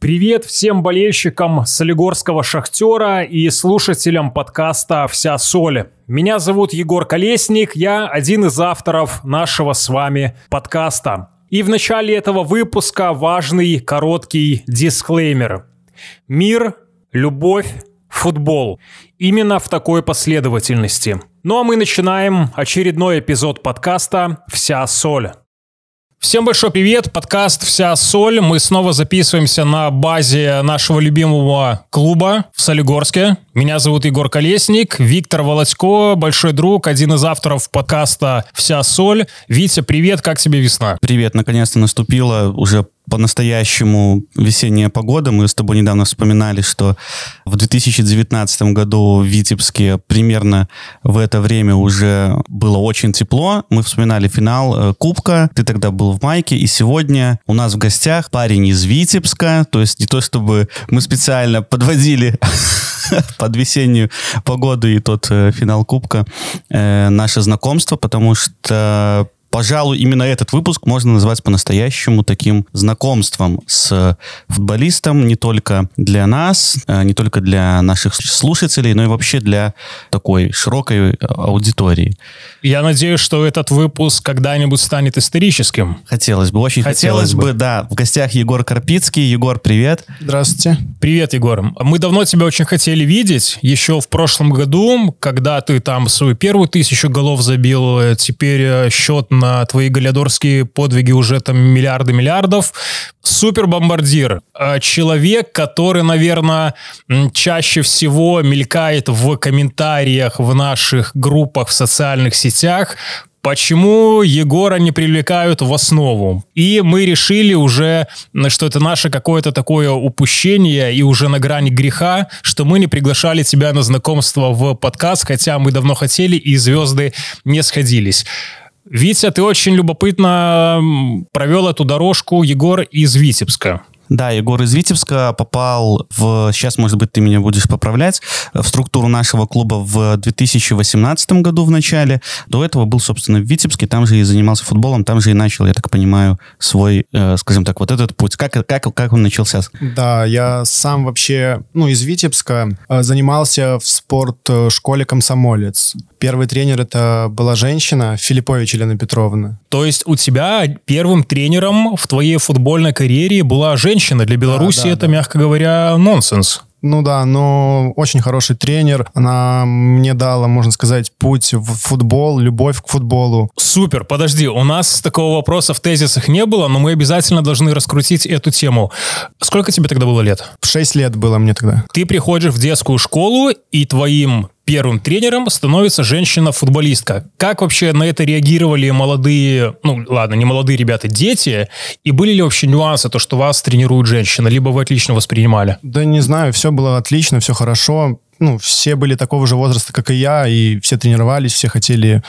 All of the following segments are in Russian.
Привет всем болельщикам Солигорского «Шахтера» и слушателям подкаста «Вся соль». Меня зовут Егор Колесник, я один из авторов нашего с вами подкаста. И в начале этого выпуска важный короткий дисклеймер. Мир, любовь, футбол. Именно в такой последовательности. Ну а мы начинаем очередной эпизод подкаста «Вся соль». Всем большой привет, подкаст «Вся соль». Мы снова записываемся на базе нашего любимого клуба в Солигорске. Меня зовут Егор Колесник, Виктор Володько, большой друг, один из авторов подкаста «Вся соль». Витя, привет, как тебе весна? Привет, наконец-то наступила уже по-настоящему весенняя погода. Мы с тобой недавно вспоминали, что в 2019 году в Витебске примерно в это время уже было очень тепло. Мы вспоминали финал э, Кубка. Ты тогда был в майке. И сегодня у нас в гостях парень из Витебска. То есть не то, чтобы мы специально подводили под весеннюю погоду и тот э, финал Кубка э, наше знакомство, потому что Пожалуй, именно этот выпуск можно назвать по-настоящему таким знакомством с футболистом не только для нас, э, не только для наших слушателей, но и вообще для такой широкой аудитории. Я надеюсь, что этот выпуск когда-нибудь станет историческим. Хотелось бы, очень хотелось, хотелось бы. бы. Да, в гостях Егор Карпицкий. Егор, привет. Здравствуйте. Привет, Егор. Мы давно тебя очень хотели видеть. Еще в прошлом году, когда ты там свою первую тысячу голов забил, э, теперь э, счет на твои галиадорские подвиги уже там миллиарды миллиардов. Супер бомбардир. А человек, который, наверное, чаще всего мелькает в комментариях в наших группах в социальных сетях, почему Егора не привлекают в основу. И мы решили уже, что это наше какое-то такое упущение и уже на грани греха, что мы не приглашали тебя на знакомство в подкаст, хотя мы давно хотели, и звезды не сходились. Витя, ты очень любопытно провел эту дорожку, Егор, из Витебска. Да, Егор из Витебска попал в, сейчас, может быть, ты меня будешь поправлять, в структуру нашего клуба в 2018 году в начале. До этого был, собственно, в Витебске, там же и занимался футболом, там же и начал, я так понимаю, свой, э, скажем так, вот этот путь. Как, как, как он начался? Да, я сам вообще, ну, из Витебска э, занимался в спорт-школе «Комсомолец». Первый тренер это была женщина, Филиппович Елена Петровна. То есть у тебя первым тренером в твоей футбольной карьере была женщина, для Беларуси да, да, это, да. мягко говоря, нонсенс. Ну да, но очень хороший тренер. Она мне дала, можно сказать, путь в футбол, любовь к футболу. Супер, подожди, у нас такого вопроса в тезисах не было, но мы обязательно должны раскрутить эту тему. Сколько тебе тогда было лет? Шесть лет было мне тогда. Ты приходишь в детскую школу, и твоим первым тренером становится женщина-футболистка. Как вообще на это реагировали молодые, ну ладно, не молодые ребята, дети? И были ли вообще нюансы, то, что вас тренирует женщина, либо вы отлично воспринимали? Да не знаю, все было отлично, все хорошо. Ну, все были такого же возраста, как и я, и все тренировались, все хотели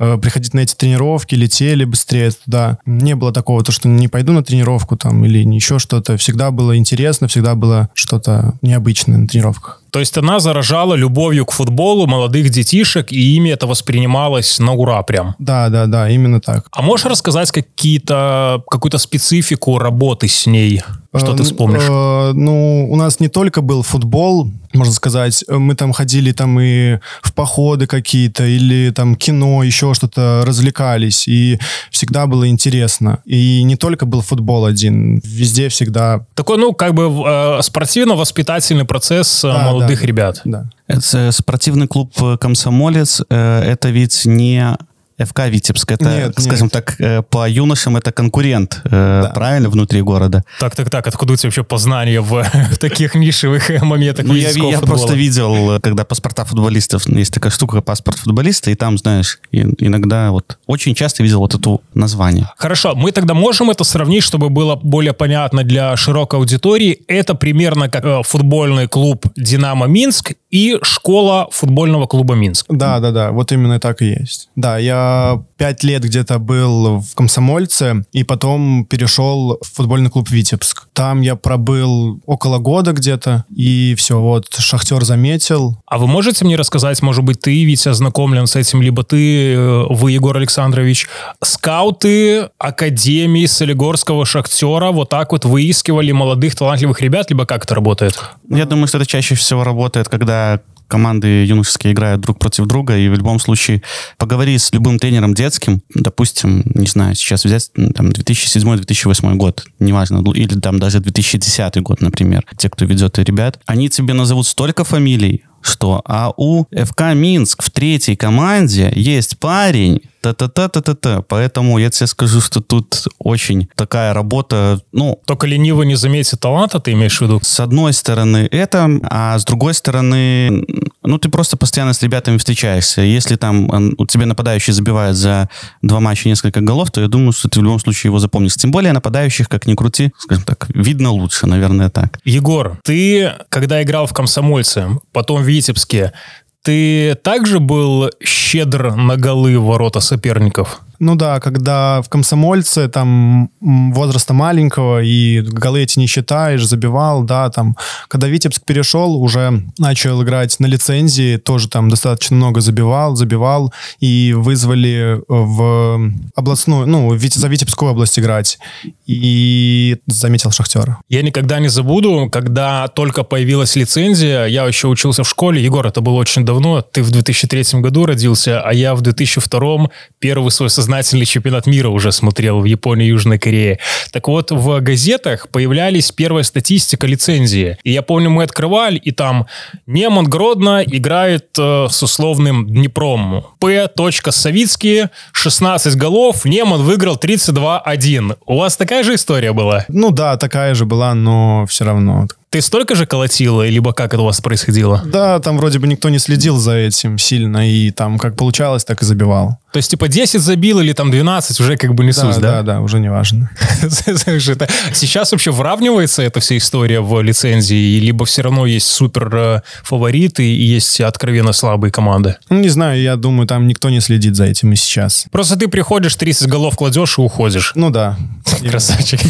Э, приходить на эти тренировки, летели быстрее туда. Не было такого, то, что не пойду на тренировку там или еще что-то. Всегда было интересно, всегда было что-то необычное на тренировках. То есть она заражала любовью к футболу молодых детишек, и ими это воспринималось на ура прям. Да, да, да, именно так. А можешь рассказать какие-то, какую-то специфику работы с ней? Что ты э, вспомнишь? Э, ну, у нас не только был футбол, можно сказать, мы там ходили там и в походы какие-то, или там кино, еще что-то, развлекались, и всегда было интересно. И не только был футбол один, везде всегда... Такой, ну, как бы э, спортивно-воспитательный процесс э, да, молодых да, ребят. Да. Это спортивный клуб «Комсомолец». Это ведь не ФК Витебск. Это, нет, скажем нет. так, э, по юношам это конкурент, э, да. правильно, внутри города. Так, так, так. Откуда у тебя вообще познание в, в таких нишевых моментах ну, я, я просто видел, когда паспорта футболистов, есть такая штука, паспорт футболиста, и там, знаешь, иногда вот очень часто видел вот это название. Хорошо, мы тогда можем это сравнить, чтобы было более понятно для широкой аудитории. Это примерно как э, футбольный клуб «Динамо Минск» и школа футбольного клуба Минск. Да, да, да, вот именно так и есть. Да, я пять лет где-то был в Комсомольце, и потом перешел в футбольный клуб Витебск. Там я пробыл около года где-то, и все, вот Шахтер заметил. А вы можете мне рассказать, может быть, ты, Витя, ознакомлен с этим, либо ты, э, вы, Егор Александрович, скауты Академии Солигорского Шахтера вот так вот выискивали молодых талантливых ребят, либо как это работает? Я думаю, что это чаще всего работает, когда команды юношеские играют друг против друга, и в любом случае поговори с любым тренером детским, допустим, не знаю, сейчас взять там 2007-2008 год, неважно, или там даже 2010 год, например, те, кто ведет ребят, они тебе назовут столько фамилий, что а у ФК Минск в третьей команде есть парень, та-та-та-та-та-та. Поэтому я тебе скажу, что тут очень такая работа, ну... Только лениво не заметит таланта, ты имеешь в виду? С одной стороны это, а с другой стороны, ну, ты просто постоянно с ребятами встречаешься. Если там у тебя нападающий забивает за два матча несколько голов, то я думаю, что ты в любом случае его запомнишь. Тем более нападающих, как ни крути, скажем так, видно лучше, наверное, так. Егор, ты, когда играл в «Комсомольце», потом в Витебске, ты также был щедр на голы ворота соперников? Ну да, когда в комсомольце там возраста маленького и голы эти не считаешь, забивал, да, там, когда Витебск перешел, уже начал играть на лицензии, тоже там достаточно много забивал, забивал, и вызвали в областную, ну, за Витебскую область играть, и заметил Шахтера. Я никогда не забуду, когда только появилась лицензия, я еще учился в школе, Егор, это было очень давно, ты в 2003 году родился, а я в 2002 первый свой сознательный чемпионат мира уже смотрел в Японии и Южной Корее. Так вот, в газетах появлялись первая статистика лицензии. И я помню, мы открывали, и там Неман Гродно играет э, с условным Днепром. П. Савицкий, 16 голов, Неман выиграл 32-1. У вас такая же история была? Ну да, такая же была, но все равно ты столько же колотила, либо как это у вас происходило? Да, там вроде бы никто не следил за этим сильно, и там как получалось, так и забивал. То есть, типа, 10 забил или там 12, уже как бы не суть, да? Да, да, уже не важно. Сейчас вообще вравнивается эта вся история в лицензии, либо все равно есть супер э, фавориты и есть откровенно слабые команды? Ну, не знаю, я думаю, там никто не следит за этим и сейчас. Просто ты приходишь, 30 голов кладешь и уходишь. Ну да. Красавчик.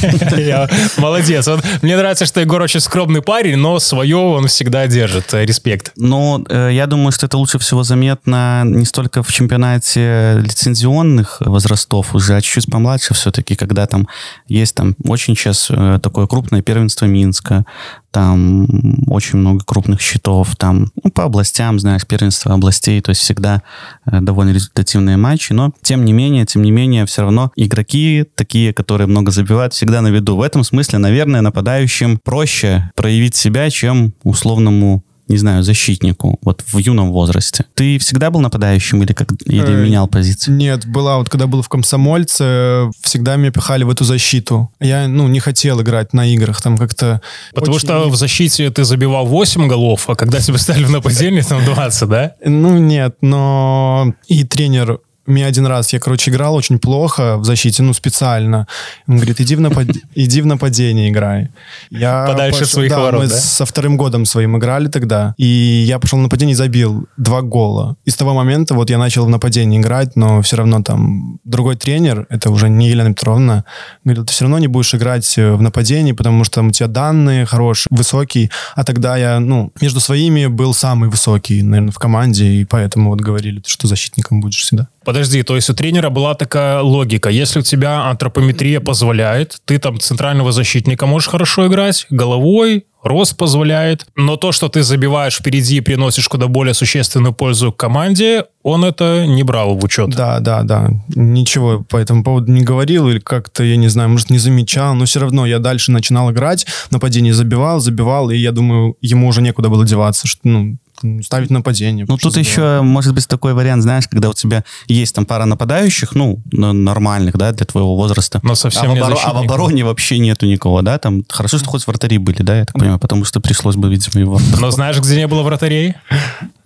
Молодец. Мне нравится, что Егор очень скромный скромный парень, но свое он всегда держит. Э, респект. Но э, я думаю, что это лучше всего заметно не столько в чемпионате лицензионных возрастов, уже а чуть-чуть помладше все-таки, когда там есть там очень сейчас э, такое крупное первенство Минска, там очень много крупных счетов, там ну, по областям, знаешь, первенство областей, то есть всегда э, довольно результативные матчи, но тем не менее, тем не менее, все равно игроки такие, которые много забивают, всегда на виду. В этом смысле, наверное, нападающим проще проявить себя, чем условному не знаю, защитнику, вот в юном возрасте. Ты всегда был нападающим или, как, или э, менял позицию? Нет, была вот когда был в комсомольце, всегда меня пихали в эту защиту. Я, ну, не хотел играть на играх, там как-то... Потому очень... что в защите ты забивал 8 голов, а когда тебя стали в нападении, там 20, да? Ну, нет, но и тренер меня один раз, я, короче, играл очень плохо в защите, ну, специально. Он говорит, иди в, напад... иди в нападение играй. Я Подальше пошел... своих да, ворот, мы да? со вторым годом своим играли тогда, и я пошел в нападение и забил два гола. И с того момента вот я начал в нападении играть, но все равно там другой тренер, это уже не Елена Петровна, говорит, ты все равно не будешь играть э, в нападении, потому что у тебя данные хорошие, высокие, а тогда я, ну, между своими был самый высокий, наверное, в команде, и поэтому вот говорили, что защитником будешь всегда. Подожди, то есть у тренера была такая логика. Если у тебя антропометрия позволяет, ты там центрального защитника можешь хорошо играть, головой, рост позволяет, но то, что ты забиваешь впереди и приносишь куда более существенную пользу команде, он это не брал в учет. Да, да, да. Ничего по этому поводу не говорил или как-то, я не знаю, может, не замечал, но все равно я дальше начинал играть, нападение забивал, забивал, и я думаю, ему уже некуда было деваться, что, ну, ставить нападение. Ну, тут еще может быть такой вариант, знаешь, когда у тебя есть там пара нападающих, ну, нормальных, да, для твоего возраста. Но совсем а, не в, обор- а в обороне вообще нету никого, да, там хорошо, что хоть вратари были, да, я так понимаю, потому что пришлось бы, видимо, его... Но знаешь, где не было вратарей?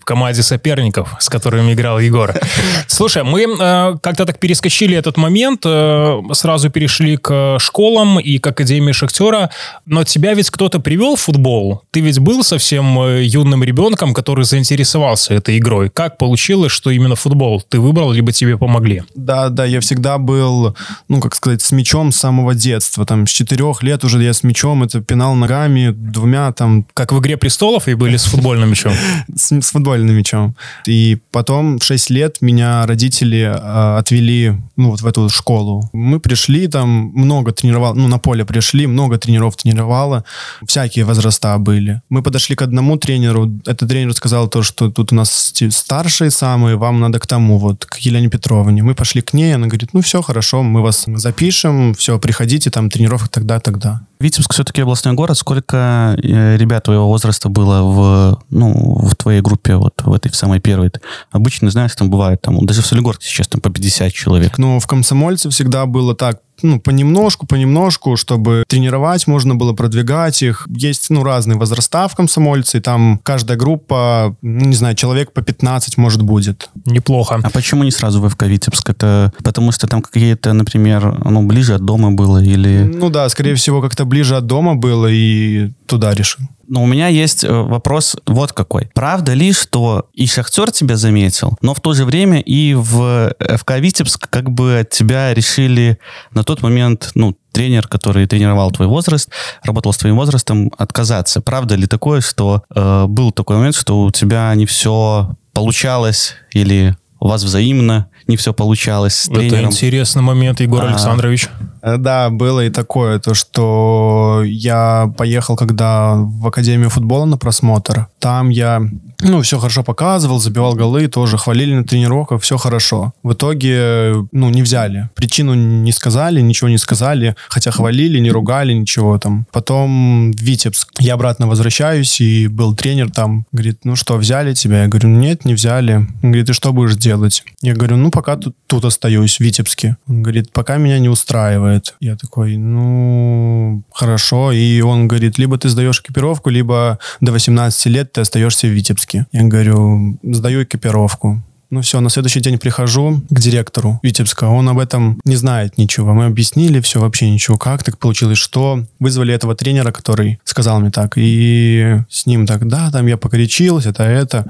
В команде соперников, с которыми играл Егор. Слушай, мы э, как-то так перескочили этот момент, э, сразу перешли к школам и к Академии Шахтера, но тебя ведь кто-то привел в футбол? Ты ведь был совсем э, юным ребенком, который заинтересовался этой игрой. Как получилось, что именно футбол ты выбрал, либо тебе помогли? Да, да, я всегда был, ну, как сказать, с мячом с самого детства. Там, с четырех лет уже я с мячом, это пинал ногами двумя там... Как в «Игре престолов» и были с футбольным мячом? С, с футбольным мячом. И потом в шесть лет меня родители э, отвели, ну, вот в эту школу. Мы пришли, там много тренировал, ну, на поле пришли, много тренеров тренировало, всякие возраста были. Мы подошли к одному тренеру, этот тренер сказал то, что тут у нас старшие самые, вам надо к тому, вот, к Елене Петровне. Мы пошли к ней, она говорит, ну, все, хорошо, мы вас запишем, все, приходите, там, тренировок тогда, тогда. Витебск все-таки областной город. Сколько э, ребят твоего возраста было в, ну, в твоей группе, вот в этой в самой первой? Обычно, знаешь, там бывает, там, даже в Солигорске сейчас там по 50 человек. Ну, в Комсомольце всегда было так, ну, понемножку, понемножку, чтобы тренировать можно было, продвигать их. Есть, ну, разные возраста в комсомольце, и там каждая группа, ну, не знаю, человек по 15, может, будет. Неплохо. А почему не сразу в ФК Витебск? Это потому что там какие-то, например, ну, ближе от дома было или... Ну да, скорее всего, как-то ближе от дома было, и туда решил. Но у меня есть э, вопрос вот какой. Правда ли, что и Шахтер тебя заметил, но в то же время и в ФК Витебск как бы от тебя решили на тот момент, ну, тренер, который тренировал твой возраст, работал с твоим возрастом, отказаться. Правда ли такое, что э, был такой момент, что у тебя не все получалось или у вас взаимно не все получалось с тренером? Это интересный момент, Егор а, Александрович. Э, да, было и такое, то что я поехал когда в Академию футбола на просмотр. Там я ну, все хорошо показывал, забивал голы, тоже хвалили на тренировках, все хорошо. В итоге, ну, не взяли. Причину не сказали, ничего не сказали, хотя хвалили, не ругали, ничего там. Потом Витебск. Я обратно возвращаюсь, и был тренер там, говорит, ну что, взяли тебя? Я говорю, нет, не взяли. Он говорит, ты что будешь делать? Я говорю, ну, пока тут, тут остаюсь, в Витебске. Он говорит, пока меня не устраивает. Я такой, ну, хорошо. И он говорит, либо ты сдаешь экипировку, либо до 18 лет ты остаешься в Витебске. Я говорю, сдаю экипировку. Ну все, на следующий день прихожу к директору Витебска, он об этом не знает ничего. Мы объяснили все, вообще ничего, как так получилось, что. Вызвали этого тренера, который сказал мне так, и с ним так, да, там я покоричился, это, это.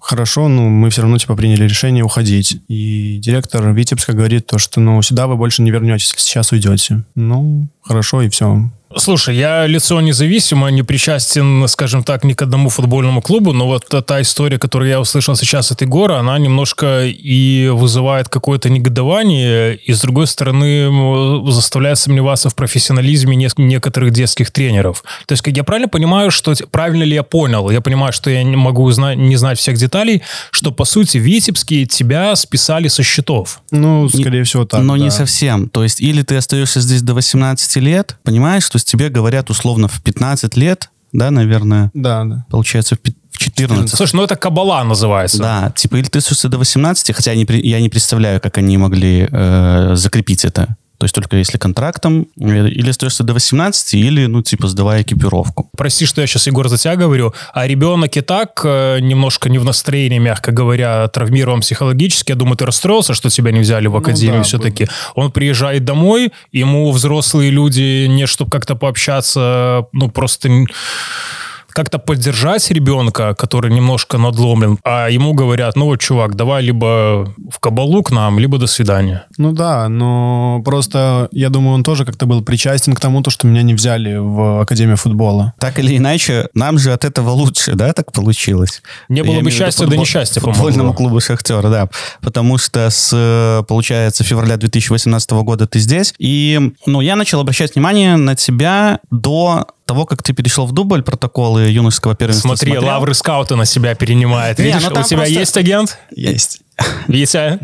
Хорошо, ну мы все равно типа приняли решение уходить. И директор Витебска говорит то, что ну сюда вы больше не вернетесь, сейчас уйдете. Ну, хорошо, и все. Слушай, я лицо независимое, не причастен, скажем так, ни к одному футбольному клубу, но вот та история, которую я услышал сейчас от Егора, она немножко и вызывает какое-то негодование, и с другой стороны заставляет сомневаться в профессионализме некоторых детских тренеров. То есть, как я правильно понимаю, что правильно ли я понял? Я понимаю, что я не могу знать, не знать всех деталей, что по сути Витебские тебя списали со счетов. Ну, скорее не, всего так. Но да. не совсем. То есть, или ты остаешься здесь до 18 лет, понимаешь, что есть тебе говорят условно в 15 лет, да, наверное? Да, да. Получается, в 14. Слушай, ну это кабала называется. Да, типа или ты слушаешься до 18, хотя я не, я не представляю, как они могли э, закрепить это. То есть только если контрактом, э, или остаешься до 18, или, ну, типа, сдавая экипировку. Прости, что я сейчас, Егор, за тебя говорю, а ребенок и так э, немножко не в настроении, мягко говоря, травмирован психологически. Я думаю, ты расстроился, что тебя не взяли в ну академию ну, да, все-таки. Было. Он приезжает домой, ему взрослые люди, не чтобы как-то пообщаться, ну, просто как-то поддержать ребенка, который немножко надломлен, а ему говорят, ну вот, чувак, давай либо в кабалу к нам, либо до свидания. Ну да, но просто, я думаю, он тоже как-то был причастен к тому, то, что меня не взяли в Академию футбола. Так или иначе, нам же от этого лучше, да, так получилось? Не было я бы счастья, да несчастья, по-моему. Футбольному клубу «Шахтер», да. Потому что с, получается, февраля 2018 года ты здесь, и, ну, я начал обращать внимание на тебя до того, как ты перешел в дубль, протоколы юношеского первенства Смотри, смотрел. лавры скаута на себя перенимает. Видишь, ну, у тебя просто... есть агент? Есть. Витя,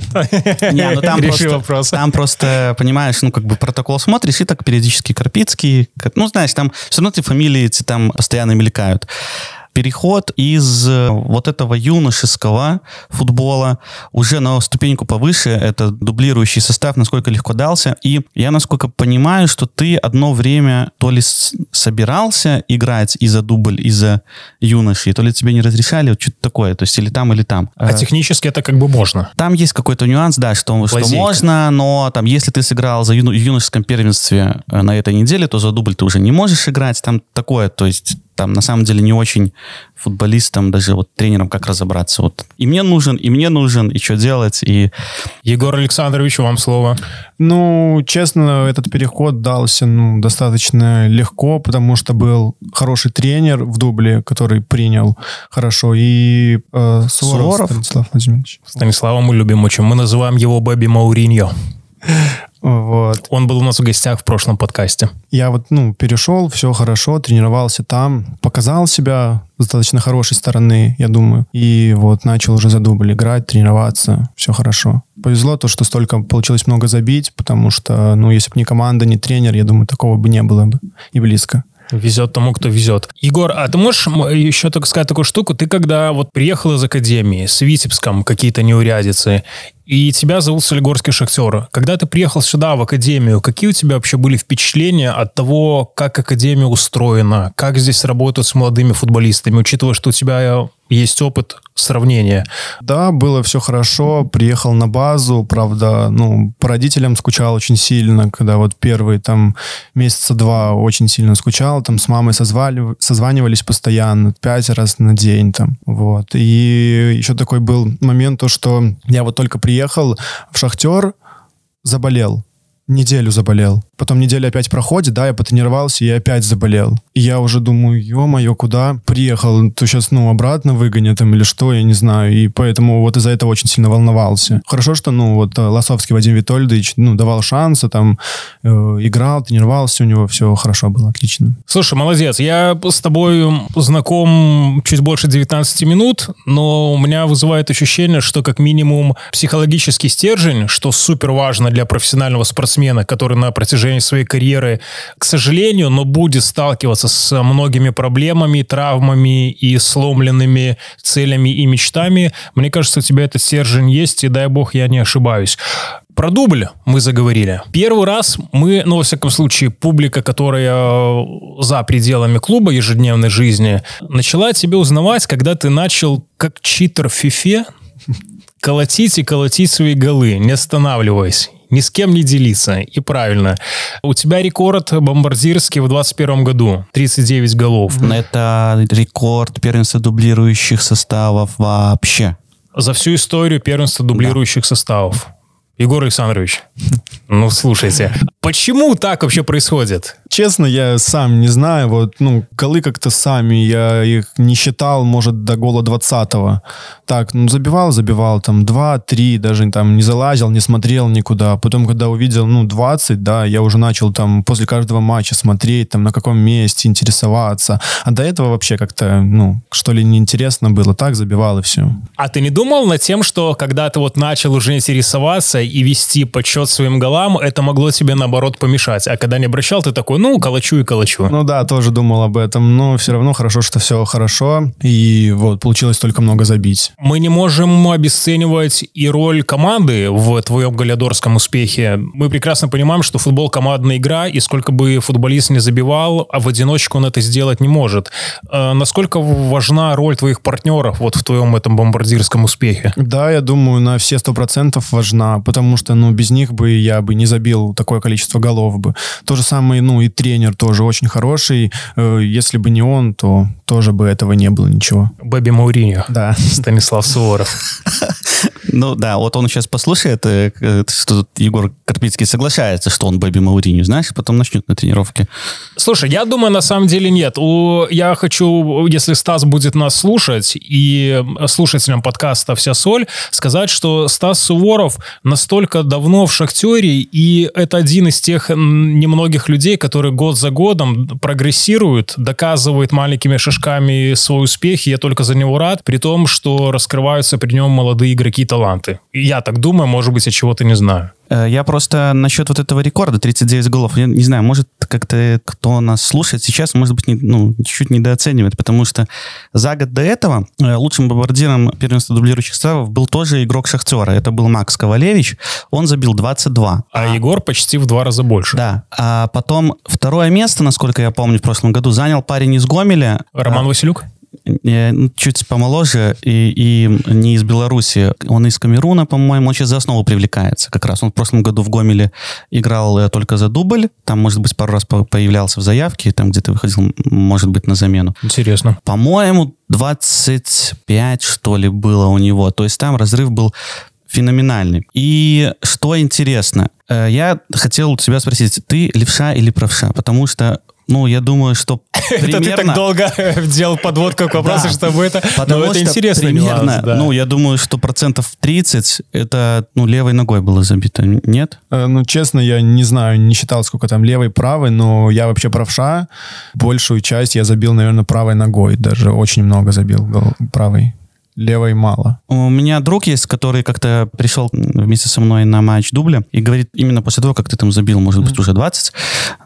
не, ну там просто, вопрос. Там просто, понимаешь, ну как бы протокол смотришь, и так периодически Карпицкий, ну знаешь, там все равно эти фамилии там постоянно мелькают. Переход из э, вот этого юношеского футбола уже на ступеньку повыше, это дублирующий состав, насколько легко дался. И я, насколько понимаю, что ты одно время то ли собирался играть и за дубль, и за юноши, то ли тебе не разрешали, вот что-то такое, то есть или там, или там. А э, технически это как бы можно? Там есть какой-то нюанс, да, что, что можно, но там, если ты сыграл за ю, юношеском первенстве э, на этой неделе, то за дубль ты уже не можешь играть, там такое, то есть там на самом деле не очень футболистам, даже вот тренерам, как разобраться. Вот и мне нужен, и мне нужен, и что делать, и... Егор Александрович, вам слово. Ну, честно, этот переход дался ну, достаточно легко, потому что был хороший тренер в дубле, который принял хорошо, и э, Суворов, Суворов Станислав Владимирович. Станислава мы любим очень. Мы называем его Бэби Мауриньо. Вот. Он был у нас в гостях в прошлом подкасте. Я вот, ну, перешел, все хорошо, тренировался там, показал себя с достаточно хорошей стороны, я думаю. И вот начал уже за дубль играть, тренироваться, все хорошо. Повезло то, что столько получилось много забить, потому что, ну, если бы не команда, не тренер, я думаю, такого бы не было бы и близко. Везет тому, кто везет. Егор, а ты можешь еще только сказать такую штуку? Ты когда вот приехал из академии с Витебском, какие-то неурядицы, и тебя зовут Солигорский Шахтер. Когда ты приехал сюда, в Академию, какие у тебя вообще были впечатления от того, как Академия устроена, как здесь работают с молодыми футболистами, учитывая, что у тебя есть опыт сравнения? Да, было все хорошо. Приехал на базу, правда, ну, по родителям скучал очень сильно, когда вот первые там месяца два очень сильно скучал, там с мамой созвали, созванивались постоянно, пять раз на день там, вот. И еще такой был момент, то, что я вот только приехал в «Шахтер», заболел. Неделю заболел. Потом неделя опять проходит, да, я потренировался и опять заболел. И я уже думаю, ё-моё, куда приехал? То сейчас, ну, обратно выгонят там или что, я не знаю. И поэтому вот из-за этого очень сильно волновался. Хорошо, что, ну, вот э, Лосовский Вадим Витольдович, ну, давал шансы, там, э, играл, тренировался, у него все хорошо было, отлично. Слушай, молодец. Я с тобой знаком чуть больше 19 минут, но у меня вызывает ощущение, что как минимум психологический стержень, что супер важно для профессионального спортсмена, который на протяжении своей карьеры, к сожалению, но будет сталкиваться с многими проблемами, травмами и сломленными целями и мечтами. Мне кажется, у тебя этот стержень есть, и дай бог я не ошибаюсь. Про дубль мы заговорили. Первый раз мы, ну, во всяком случае, публика, которая за пределами клуба ежедневной жизни, начала тебе узнавать, когда ты начал как читер в фифе колотить и колотить свои голы, не останавливаясь ни с кем не делиться. И правильно. У тебя рекорд бомбардирский в 21 году. 39 голов. Это рекорд первенства дублирующих составов вообще. За всю историю первенства дублирующих да. составов. Егор Александрович, ну слушайте, почему так вообще происходит? Честно, я сам не знаю. Вот, ну, голы как-то сами, я их не считал, может, до гола 20-го. Так, ну, забивал, забивал, там, 2-3, даже там не залазил, не смотрел никуда. Потом, когда увидел, ну, 20, да, я уже начал там после каждого матча смотреть, там, на каком месте, интересоваться. А до этого вообще как-то, ну, что ли, неинтересно было. Так, забивал и все. А ты не думал над тем, что когда ты вот начал уже интересоваться и вести подсчет своим голам, это могло тебе, наоборот, помешать? А когда не обращал, ты такой, ну, калачу и калачу. Ну да, тоже думал об этом, но все равно хорошо, что все хорошо, и вот получилось только много забить. Мы не можем обесценивать и роль команды в твоем галиадорском успехе. Мы прекрасно понимаем, что футбол командная игра, и сколько бы футболист не забивал, а в одиночку он это сделать не может. А насколько важна роль твоих партнеров вот в твоем этом бомбардирском успехе? Да, я думаю, на все сто процентов важна, потому что, ну, без них бы я бы не забил такое количество голов бы. То же самое, ну, и тренер тоже очень хороший. Э, если бы не он, то тоже бы этого не было ничего. Бэби Мауриньо. Да. Станислав Суворов. Ну да, вот он сейчас послушает, э, что тут Егор Карпицкий соглашается, что он Бэби Мауриньо, знаешь, потом начнет на тренировке. Слушай, я думаю, на самом деле нет. У, я хочу, если Стас будет нас слушать, и слушателям подкаста «Вся соль», сказать, что Стас Суворов настолько давно в «Шахтере», и это один из тех немногих людей, которые год за годом прогрессируют, доказывает маленькими шажками свой успех, и я только за него рад, при том, что раскрываются при нем молодые игроки таланта таланты. Я так думаю, может быть, я чего-то не знаю. Э, я просто насчет вот этого рекорда 39 голов, я не знаю, может как-то кто нас слушает сейчас, может быть, не, ну, чуть-чуть недооценивает, потому что за год до этого э, лучшим бомбардиром первенства дублирующих ставов был тоже игрок Шахтера. Это был Макс Ковалевич. Он забил 22. А, а Егор почти в два раза больше. Да. А потом второе место, насколько я помню, в прошлом году занял парень из Гомеля. Роман Василюк? Ну, чуть помоложе и, и не из Беларуси. Он из Камеруна, по-моему, он сейчас за основу привлекается как раз. Он в прошлом году в Гомеле играл э, только за дубль. Там, может быть, пару раз появлялся в заявке, там где-то выходил, может быть, на замену. Интересно. По-моему, 25, что ли, было у него. То есть там разрыв был феноменальный. И что интересно, э, я хотел у тебя спросить, ты левша или правша? Потому что ну, я думаю, что примерно... Это ты так долго делал подводку к вопросу, чтобы это... Потому это интересно примерно, ну, я думаю, что процентов 30 это, ну, левой ногой было забито, нет? Э, ну, честно, я не знаю, не считал, сколько там левой, правой, но я вообще правша. Большую часть я забил, наверное, правой ногой, даже очень много забил правой левой мало. У меня друг есть, который как-то пришел вместе со мной на матч дубля и говорит, именно после того, как ты там забил, может быть, уже 20,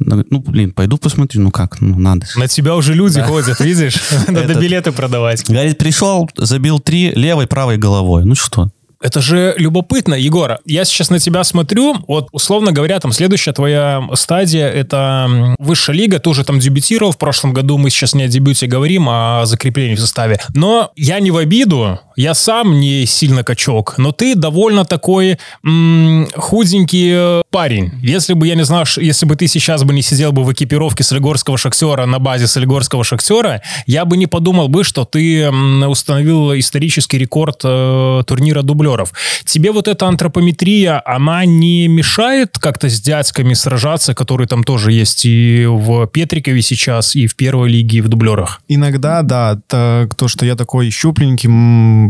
ну, блин, пойду посмотрю, ну как, ну надо. На тебя уже люди да. ходят, видишь? Надо билеты продавать. Говорит, пришел, забил три левой, правой головой. Ну что, это же любопытно, Егор. Я сейчас на тебя смотрю, вот условно говоря, там следующая твоя стадия — это высшая лига, ты уже там дебютировал в прошлом году, мы сейчас не о дебюте говорим, а о закреплении в составе. Но я не в обиду, я сам не сильно качок, но ты довольно такой м- худенький парень. Если бы, я не знаю, если бы ты сейчас бы не сидел бы в экипировке Солигорского шахтера на базе Солигорского шахтера, я бы не подумал бы, что ты установил исторический рекорд э, турнира дублеров. Тебе вот эта антропометрия, она не мешает как-то с дядьками сражаться, которые там тоже есть и в Петрикове сейчас, и в первой лиге, и в дублерах? Иногда, да. То, что я такой щупленький,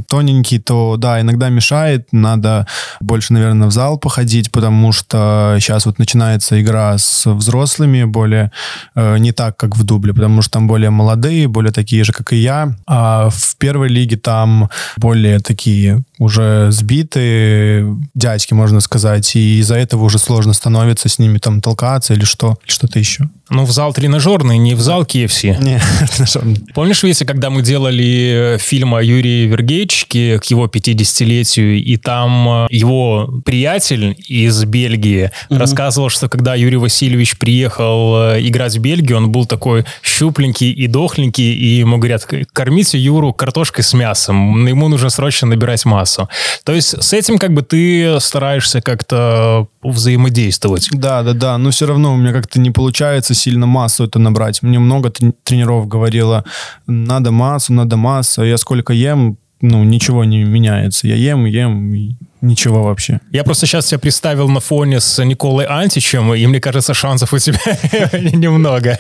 тоненький, то да, иногда мешает. Надо больше, наверное, в зал походить, потому что сейчас вот начинается игра с взрослыми, более э, не так, как в дубле, потому что там более молодые, более такие же, как и я. А в первой лиге там более такие уже сбитые дядьки, можно сказать, и из-за этого уже сложно становится с ними там толкаться или что, что-то еще. Ну, в зал тренажерный, не в зал KFC. Не, тренажерный. Помнишь, если когда мы делали э, фильм о Юрии Вергейчике к его 50-летию, и там э, его приятель из Бельгии mm-hmm. рассказывал, что когда Юрий Васильевич приехал э, играть в Бельгию, он был такой щупленький и дохленький, и ему говорят, кормите Юру картошкой с мясом, ему нужно срочно набирать массу. То есть с этим как бы ты стараешься как-то взаимодействовать. Да, да, да, но все равно у меня как-то не получается сильно массу это набрать. Мне много тренеров говорило, надо массу, надо массу. Я сколько ем, ну, ничего не меняется. Я ем, ем, и ничего вообще. Я просто сейчас себя представил на фоне с Николой Античем, и мне кажется, шансов у тебя немного.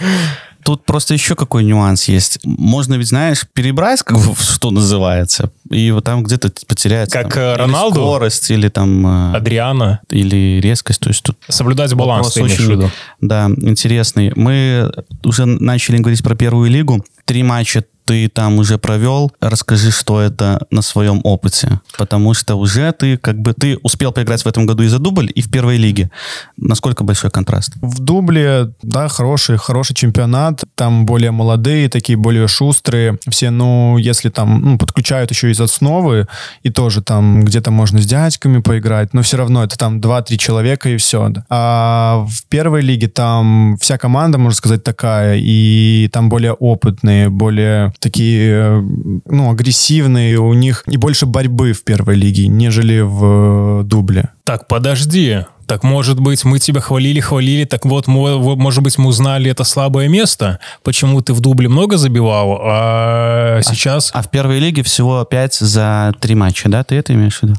Тут просто еще какой нюанс есть. Можно ведь, знаешь, перебрать, как бы, что называется, и вот там где-то потеряется. Как там, э, Роналду? Или скорость, или там... Э, Адриана. Или резкость. То есть тут... Соблюдать баланс, ты очень, виду. Да, интересный. Мы уже начали говорить про первую лигу. Три матча ты там уже провел, расскажи, что это на своем опыте. Потому что уже ты как бы ты успел поиграть в этом году и за дубль, и в первой лиге. Насколько большой контраст? В дубле, да, хороший, хороший чемпионат. Там более молодые, такие более шустрые. Все, ну, если там ну, подключают еще из основы, и тоже там где-то можно с дядьками поиграть, но все равно это там 2-3 человека и все. А в первой лиге там вся команда, можно сказать, такая, и там более опытные, более такие, э, ну, агрессивные, у них и больше борьбы в первой лиге, нежели в э, дубле. Так, подожди. Так, может быть, мы тебя хвалили, хвалили, так вот, может быть, мы узнали это слабое место, почему ты в дубле много забивал, а, а сейчас... А в первой лиге всего 5 за 3 матча, да? Ты это имеешь в виду?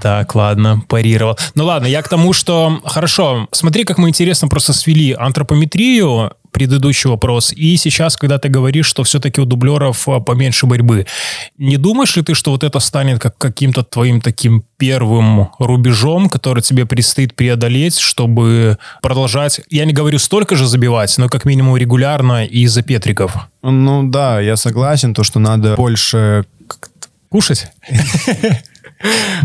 Так, ладно, парировал. Ну ладно, я к тому, что... Хорошо, смотри, как мы интересно просто свели антропометрию предыдущий вопрос. И сейчас, когда ты говоришь, что все-таки у дублеров а, поменьше борьбы, не думаешь ли ты, что вот это станет как каким-то твоим таким первым рубежом, который тебе предстоит преодолеть, чтобы продолжать, я не говорю столько же забивать, но как минимум регулярно и за Петриков? Ну да, я согласен, то, что надо больше... Кушать?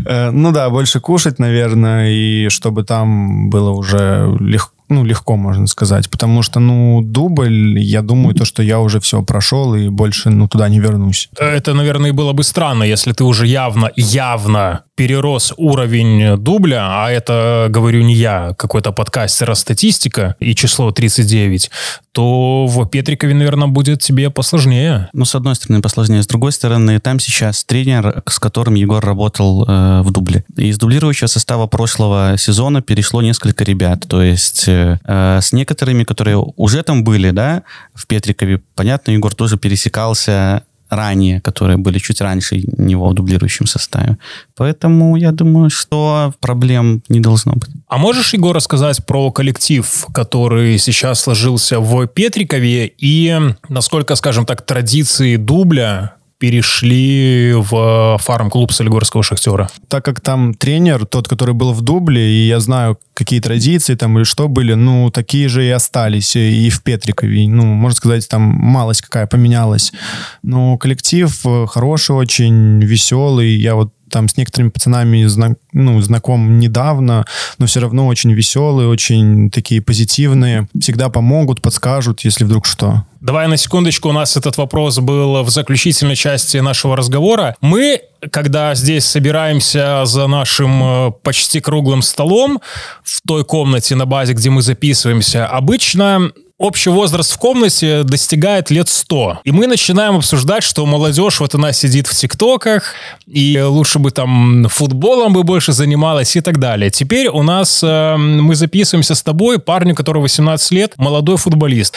Э, ну да, больше кушать, наверное, и чтобы там было уже легко ну, легко, можно сказать. Потому что, ну, дубль, я думаю, то, что я уже все прошел и больше, ну, туда не вернусь. Это, наверное, было бы странно, если ты уже явно, явно перерос уровень дубля, а это, говорю не я, какой-то подкастер, а статистика и число 39, то в Петрикове, наверное, будет тебе посложнее. Ну, с одной стороны, посложнее. С другой стороны, там сейчас тренер, с которым Егор работал э, в дубле. Из дублирующего состава прошлого сезона перешло несколько ребят. То есть э, с некоторыми, которые уже там были, да, в Петрикове, понятно, Егор тоже пересекался ранее, которые были чуть раньше него в дублирующем составе. Поэтому я думаю, что проблем не должно быть. А можешь, Егор, рассказать про коллектив, который сейчас сложился в Петрикове и насколько, скажем так, традиции дубля перешли в фарм-клуб Солигорского шахтера? Так как там тренер, тот, который был в дубле, и я знаю, какие традиции там или что были, ну, такие же и остались и в Петрикове. Ну, можно сказать, там малость какая поменялась. Но коллектив хороший очень, веселый. Я вот там с некоторыми пацанами зна ну, знаком недавно, но все равно очень веселые, очень такие позитивные. Всегда помогут, подскажут, если вдруг что. Давай на секундочку, у нас этот вопрос был в заключительной части нашего разговора. Мы, когда здесь собираемся за нашим э, почти круглым столом в той комнате на базе, где мы записываемся, обычно общий возраст в комнате достигает лет 100. И мы начинаем обсуждать, что молодежь, вот она сидит в ТикТоках, и лучше бы там футболом бы больше занималась и так далее. Теперь у нас э, мы записываемся с тобой, парню, который 18 лет, молодой футболист.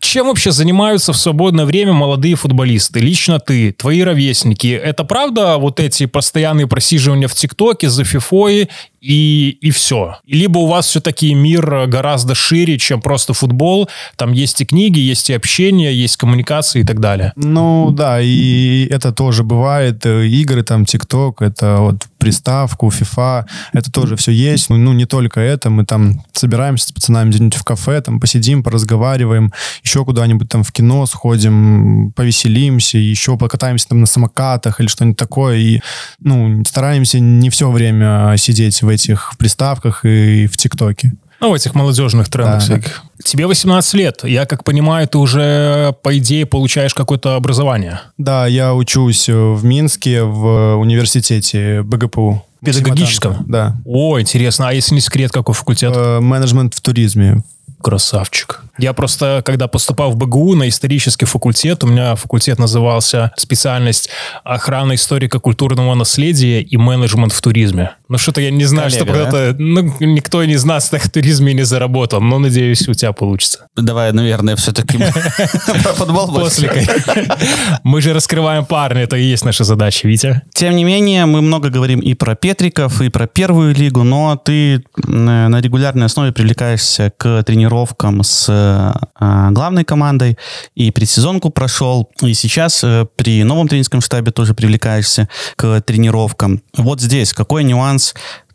Чем вообще занимаются в свободное время молодые футболисты? Лично ты, твои ровесники. Это правда вот эти постоянные просиживания в ТикТоке за фифой и, и все. Либо у вас все-таки мир гораздо шире, чем просто футбол. Там есть и книги, есть и общение, есть коммуникации и так далее. Ну да, и это тоже бывает. Игры там, ТикТок, это вот приставку, FIFA, это тоже все есть. Ну, ну, не только это, мы там собираемся с пацанами где-нибудь в кафе, там посидим, поразговариваем, еще куда-нибудь там в кино сходим, повеселимся, еще покатаемся там на самокатах или что-нибудь такое. И, ну, стараемся не все время сидеть в этих приставках и в ТикТоке. Ну, в этих молодежных трендах да. всяких. Тебе 18 лет. Я, как понимаю, ты уже, по идее, получаешь какое-то образование. Да, я учусь в Минске в университете БГПУ. Педагогическом? Да. О, интересно. А если не секрет, какой факультет? Э, менеджмент в туризме. Красавчик. Я просто, когда поступал в БГУ на исторический факультет, у меня факультет назывался специальность охрана историко-культурного наследия и менеджмент в туризме. Ну что-то я не знаю, Коллега, что когда-то... Да? Ну, никто не нас в туризме не заработал, но надеюсь, у тебя получится. Давай, наверное, все-таки про футбол после. Мы же раскрываем парни, это и есть наша задача, Витя. Тем не менее, мы много говорим и про Петриков, и про первую лигу, но ты на регулярной основе привлекаешься к тренировкам с э, главной командой, и предсезонку прошел, и сейчас э, при новом тренерском штабе тоже привлекаешься к тренировкам. Вот здесь какой нюанс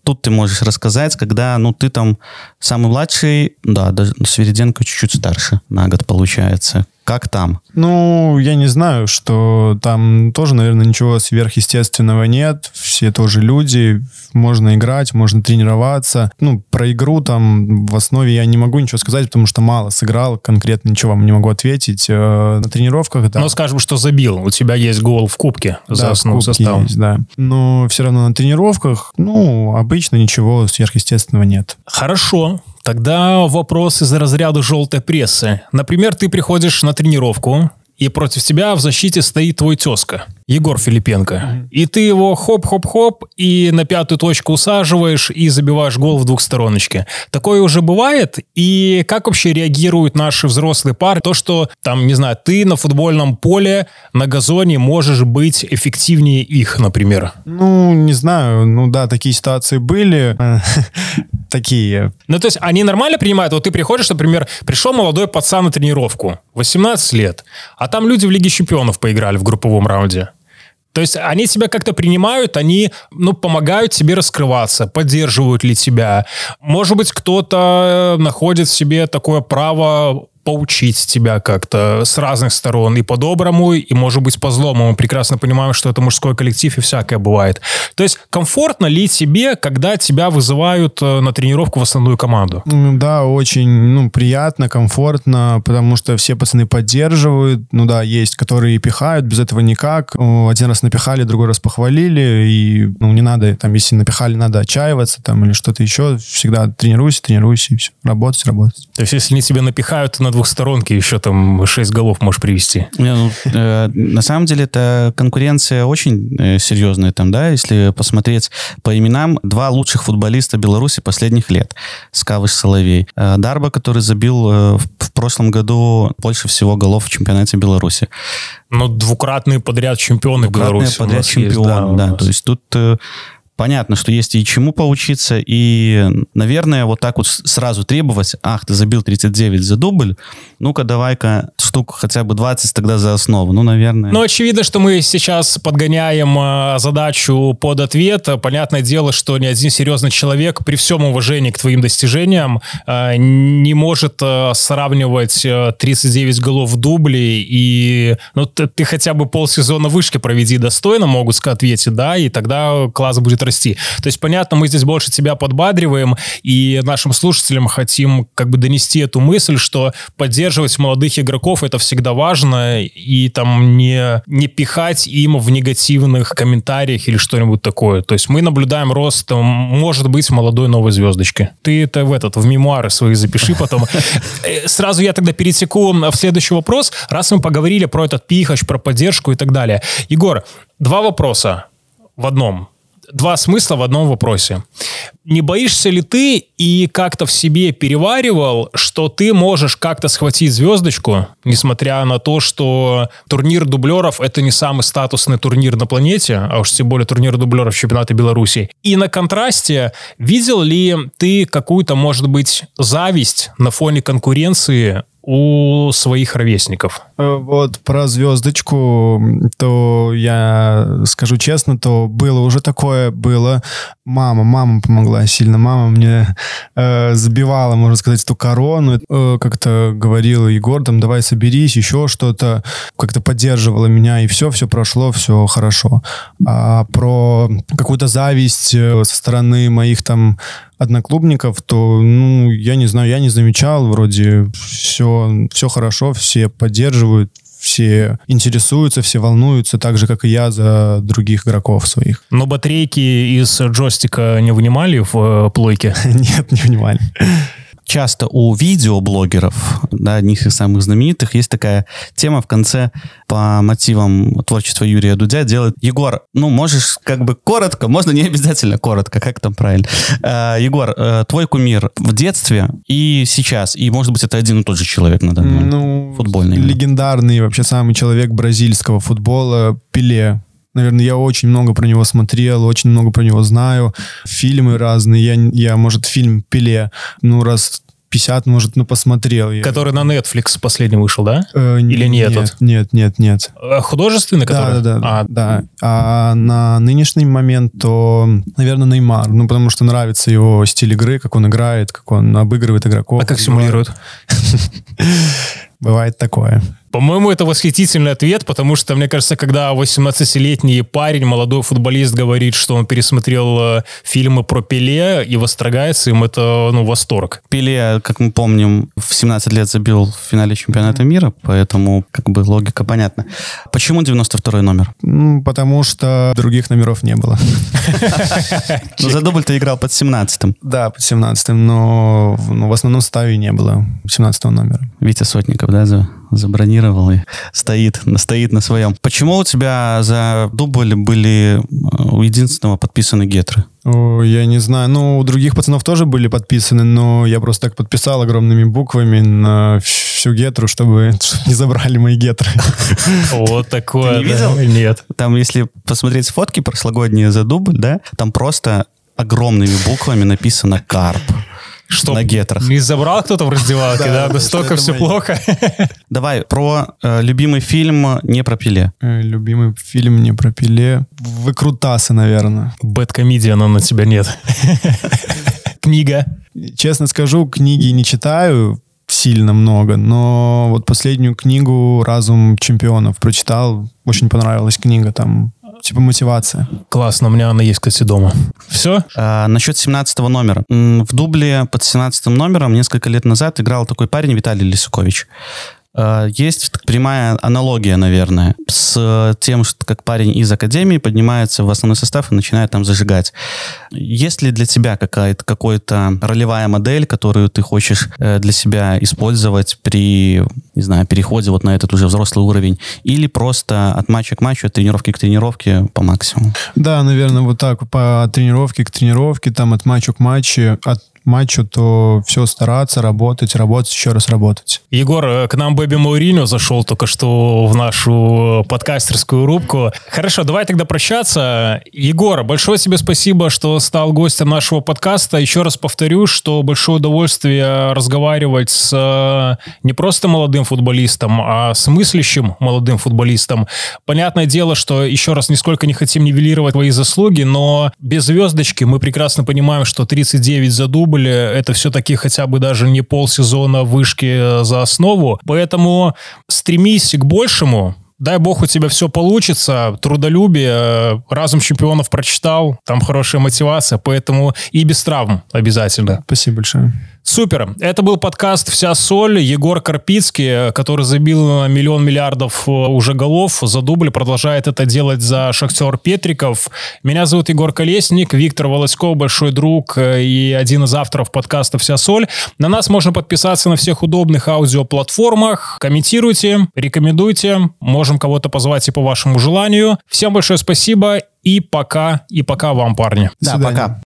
тут ты можешь рассказать, когда, ну, ты там самый младший, да, даже Свириденко чуть-чуть старше на год получается. Как там? Ну, я не знаю, что там тоже, наверное, ничего сверхъестественного нет. Все тоже люди, можно играть, можно тренироваться. Ну, про игру там в основе я не могу ничего сказать, потому что мало сыграл, конкретно ничего вам не могу ответить. Э, на тренировках, да. Но скажем, что забил. У тебя есть гол в кубке за да, основу состава. Есть, да. Но все равно на тренировках, ну, обычно ничего сверхъестественного нет. Хорошо. Тогда вопрос из разряда желтой прессы. Например, ты приходишь на тренировку, и против тебя в защите стоит твой тезка, Егор Филипенко. Mm-hmm. И ты его хоп-хоп-хоп и на пятую точку усаживаешь и забиваешь гол в двухстороночке. Такое уже бывает. И как вообще реагируют наши взрослые пары? То, что там, не знаю, ты на футбольном поле, на газоне можешь быть эффективнее их, например. Ну, не знаю. Ну да, такие ситуации были. Такие. Ну, то есть они нормально принимают? Вот ты приходишь, например, пришел молодой пацан на тренировку, 18 лет, а там люди в Лиге чемпионов поиграли в групповом раунде. То есть они тебя как-то принимают, они, ну, помогают тебе раскрываться, поддерживают ли тебя. Может быть, кто-то находит в себе такое право поучить тебя как-то с разных сторон, и по-доброму, и, может быть, по-злому. Мы прекрасно понимаем, что это мужской коллектив, и всякое бывает. То есть комфортно ли тебе, когда тебя вызывают э, на тренировку в основную команду? Да, очень ну, приятно, комфортно, потому что все пацаны поддерживают. Ну да, есть, которые пихают, без этого никак. Один раз напихали, другой раз похвалили, и ну, не надо, там, если напихали, надо отчаиваться там или что-то еще. Всегда тренируйся, тренируйся, и все. Работать, работать. То есть, если они тебя напихают, на двухсторонке еще там шесть голов можешь привести. Не, ну, э, на самом деле, это конкуренция очень э, серьезная там, да, если посмотреть по именам, два лучших футболиста Беларуси последних лет. Скавыш Соловей. Э, Дарба, который забил э, в, в прошлом году больше всего голов в чемпионате Беларуси. Ну, двукратные подряд чемпионы Двукратные Беларуси. у подряд есть, чемпион, да. нас. То есть тут э, понятно, что есть и чему поучиться, и, наверное, вот так вот сразу требовать, ах, ты забил 39 за дубль, ну-ка давай-ка штук хотя бы 20 тогда за основу. Ну, наверное. Ну, очевидно, что мы сейчас подгоняем э, задачу под ответ. Понятное дело, что ни один серьезный человек при всем уважении к твоим достижениям э, не может э, сравнивать э, 39 голов в дубле и ну, ты, ты хотя бы полсезона вышки проведи достойно, могут ответить, да, и тогда класс будет расти. То есть, понятно, мы здесь больше тебя подбадриваем и нашим слушателям хотим как бы донести эту мысль, что поддерживать молодых игроков это всегда важно, и там не, не пихать им в негативных комментариях или что-нибудь такое. То есть мы наблюдаем рост, может быть, молодой новой звездочки. Ты это в этот, в мемуары свои запиши потом. Э, Сразу я тогда перетеку в следующий вопрос. Раз мы поговорили про этот пихач, про поддержку и так далее. Егор, два вопроса в одном. Два смысла в одном вопросе. Не боишься ли ты и как-то в себе переваривал, что ты можешь как-то схватить звездочку, несмотря на то, что турнир дублеров это не самый статусный турнир на планете, а уж тем более турнир дублеров чемпионата Беларуси. И на контрасте, видел ли ты какую-то, может быть, зависть на фоне конкуренции у своих ровесников? Э, Вот про звездочку, то я скажу честно, то было уже такое, было. Мама, мама помогла сильно. Мама мне э, забивала, можно сказать, эту корону. Э, как-то говорила, Егор, там, давай соберись, еще что-то. Как-то поддерживала меня, и все, все прошло, все хорошо. А про какую-то зависть э, со стороны моих там одноклубников, то, ну, я не знаю, я не замечал, вроде все, все хорошо, все поддерживают, все интересуются, все волнуются, так же, как и я за других игроков своих. Но батарейки из джойстика не вынимали в э, плойке? Нет, не внимали. Часто у видеоблогеров, да, одних из самых знаменитых, есть такая тема в конце по мотивам творчества Юрия Дудя делает Егор, ну, можешь как бы коротко, можно не обязательно коротко, как там правильно. Э, Егор, э, твой кумир в детстве и сейчас, и, может быть, это один и тот же человек на данный момент. Ну, Футбольный легендарный вообще самый человек бразильского футбола Пеле. Наверное, я очень много про него смотрел, очень много про него знаю. Фильмы разные. Я, я может, фильм «Пеле», ну, раз 50, может, ну, посмотрел. Я. Который на Netflix последний вышел, да? Э, или не нет, этот? Нет, нет, нет. Э, Художественный, который? Да, да, да, А, да. А на нынешний момент, то, наверное, Неймар. Ну, потому что нравится его стиль игры, как он играет, как он обыгрывает игроков. а как симулирует? Бывает такое. По-моему, это восхитительный ответ, потому что, мне кажется, когда 18-летний парень, молодой футболист говорит, что он пересмотрел э, фильмы про Пеле и восторгается им, это, ну, восторг. Пеле, как мы помним, в 17 лет забил в финале чемпионата мира, поэтому как бы логика понятна. Почему 92 номер? Ну, потому что других номеров не было. Ну, за дубль ты играл под 17-м. Да, под 17-м, но ну, в основном составе не было 17 номера. Витя Сотников, да, за, забронировал и стоит, стоит на своем. Почему у тебя за дубль были э, у единственного подписаны гетры? О, я не знаю. Ну, у других пацанов тоже были подписаны, но я просто так подписал огромными буквами на всю гетру, чтобы, не забрали мои гетры. Вот такое. Ты не да. видел? Нет. Там, если посмотреть фотки прошлогодние за дубль, да, там просто огромными буквами написано «Карп». Что, На гетрах. не забрал кто-то в раздевалке, Да, Настолько все плохо. Давай про э, любимый фильм «Не про Пеле». Э, Любимый фильм не про Пеле. Выкрутасы, наверное. Бэткомедиана на тебя нет. Книга. Честно скажу, книги не читаю. сильно много, но вот последнюю книгу «Разум чемпионов» прочитал, очень понравилась книга, там типа мотивация. Классно, у меня она есть, кстати, дома. Все? А, насчет 17 номера. В дубле под 17 номером несколько лет назад играл такой парень Виталий Лисакович. Э, есть прямая аналогия, наверное, с тем, что как парень из академии поднимается в основной состав и начинает там зажигать. Есть ли для тебя какая-то какая-то ролевая модель, которую ты хочешь э, для себя использовать при, не знаю, переходе вот на этот уже взрослый уровень? Или просто от матча к матчу, от тренировки к тренировке по максимуму? Да, наверное, вот так, по тренировке к тренировке, там от матча к матчу, от матчу, то все стараться, работать, работать, еще раз работать. Егор, э, к нам Бэби Мауриньо зашел только что в нашу подкастерскую рубку. Хорошо, давай тогда прощаться. Егор, большое тебе спасибо, что стал гостем нашего подкаста. Еще раз повторю, что большое удовольствие разговаривать с э, не просто молодым футболистом, а с мыслящим молодым футболистом. Понятное дело, что еще раз нисколько не хотим нивелировать твои заслуги, но без звездочки мы прекрасно понимаем, что 39 за дубль прибыли, это все-таки хотя бы даже не полсезона вышки э, за основу. Поэтому стремись к большему, Дай бог у тебя все получится, трудолюбие, э, разум чемпионов прочитал, там хорошая мотивация, поэтому и без травм обязательно. Спасибо большое. Супер. Это был подкаст «Вся соль». Егор Карпицкий, который забил миллион миллиардов э, уже голов за дубль, продолжает это делать за «Шахтер Петриков». Меня зовут Егор Колесник, Виктор Волоськов, большой друг э, и один из авторов подкаста «Вся соль». На нас можно подписаться на всех удобных аудиоплатформах. Комментируйте, рекомендуйте. Можем кого-то позвать и по вашему желанию. Всем большое спасибо и пока, и пока вам, парни. Да, пока.